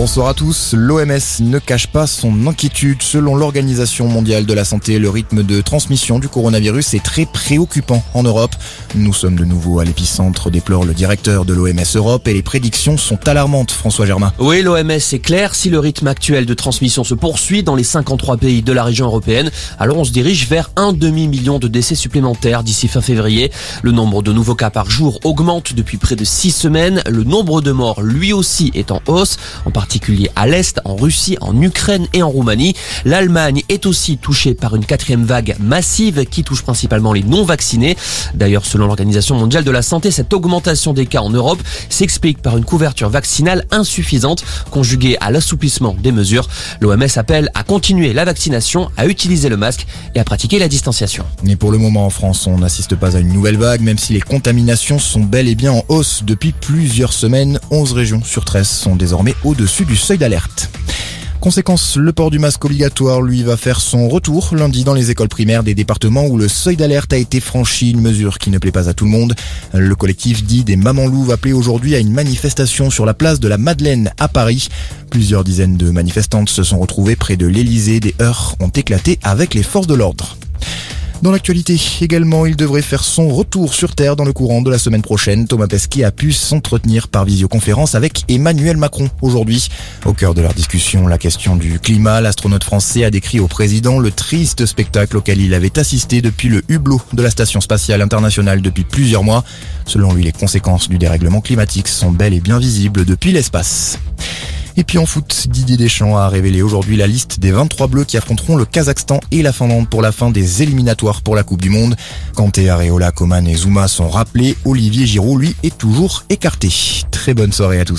Bonsoir à tous. L'OMS ne cache pas son inquiétude. Selon l'Organisation mondiale de la santé, le rythme de transmission du coronavirus est très préoccupant en Europe. Nous sommes de nouveau à l'épicentre, déplore le directeur de l'OMS Europe et les prédictions sont alarmantes, François Germain. Oui, l'OMS est clair. Si le rythme actuel de transmission se poursuit dans les 53 pays de la région européenne, alors on se dirige vers un demi-million de décès supplémentaires d'ici fin février. Le nombre de nouveaux cas par jour augmente depuis près de six semaines. Le nombre de morts, lui aussi, est en hausse, en particulier à l'Est, en Russie, en Ukraine et en Roumanie. L'Allemagne est aussi touchée par une quatrième vague massive qui touche principalement les non-vaccinés. D'ailleurs, selon l'Organisation mondiale de la santé, cette augmentation des cas en Europe s'explique par une couverture vaccinale insuffisante conjuguée à l'assouplissement des mesures. L'OMS appelle à continuer la vaccination, à utiliser le masque et à pratiquer la distanciation. Et pour le moment en France, on n'assiste pas à une nouvelle vague, même si les contaminations sont bel et bien en hausse depuis plusieurs semaines. 11 régions sur 13 sont désormais au-dessus du seuil d'alerte. Conséquence, le port du masque obligatoire, lui, va faire son retour lundi dans les écoles primaires des départements où le seuil d'alerte a été franchi, une mesure qui ne plaît pas à tout le monde. Le collectif dit des Mamans Louves appelé aujourd'hui à une manifestation sur la place de la Madeleine à Paris. Plusieurs dizaines de manifestantes se sont retrouvées près de l'Elysée. Des heurts ont éclaté avec les forces de l'ordre. Dans l'actualité également, il devrait faire son retour sur Terre dans le courant de la semaine prochaine. Thomas Pesquet a pu s'entretenir par visioconférence avec Emmanuel Macron aujourd'hui. Au cœur de leur discussion, la question du climat, l'astronaute français a décrit au président le triste spectacle auquel il avait assisté depuis le hublot de la station spatiale internationale depuis plusieurs mois. Selon lui, les conséquences du dérèglement climatique sont bel et bien visibles depuis l'espace. Et puis en foot, Didier Deschamps a révélé aujourd'hui la liste des 23 bleus qui affronteront le Kazakhstan et la Finlande pour la fin des éliminatoires pour la Coupe du Monde. Kanté, Areola, Coman et Zuma sont rappelés. Olivier Giroud, lui, est toujours écarté. Très bonne soirée à tous.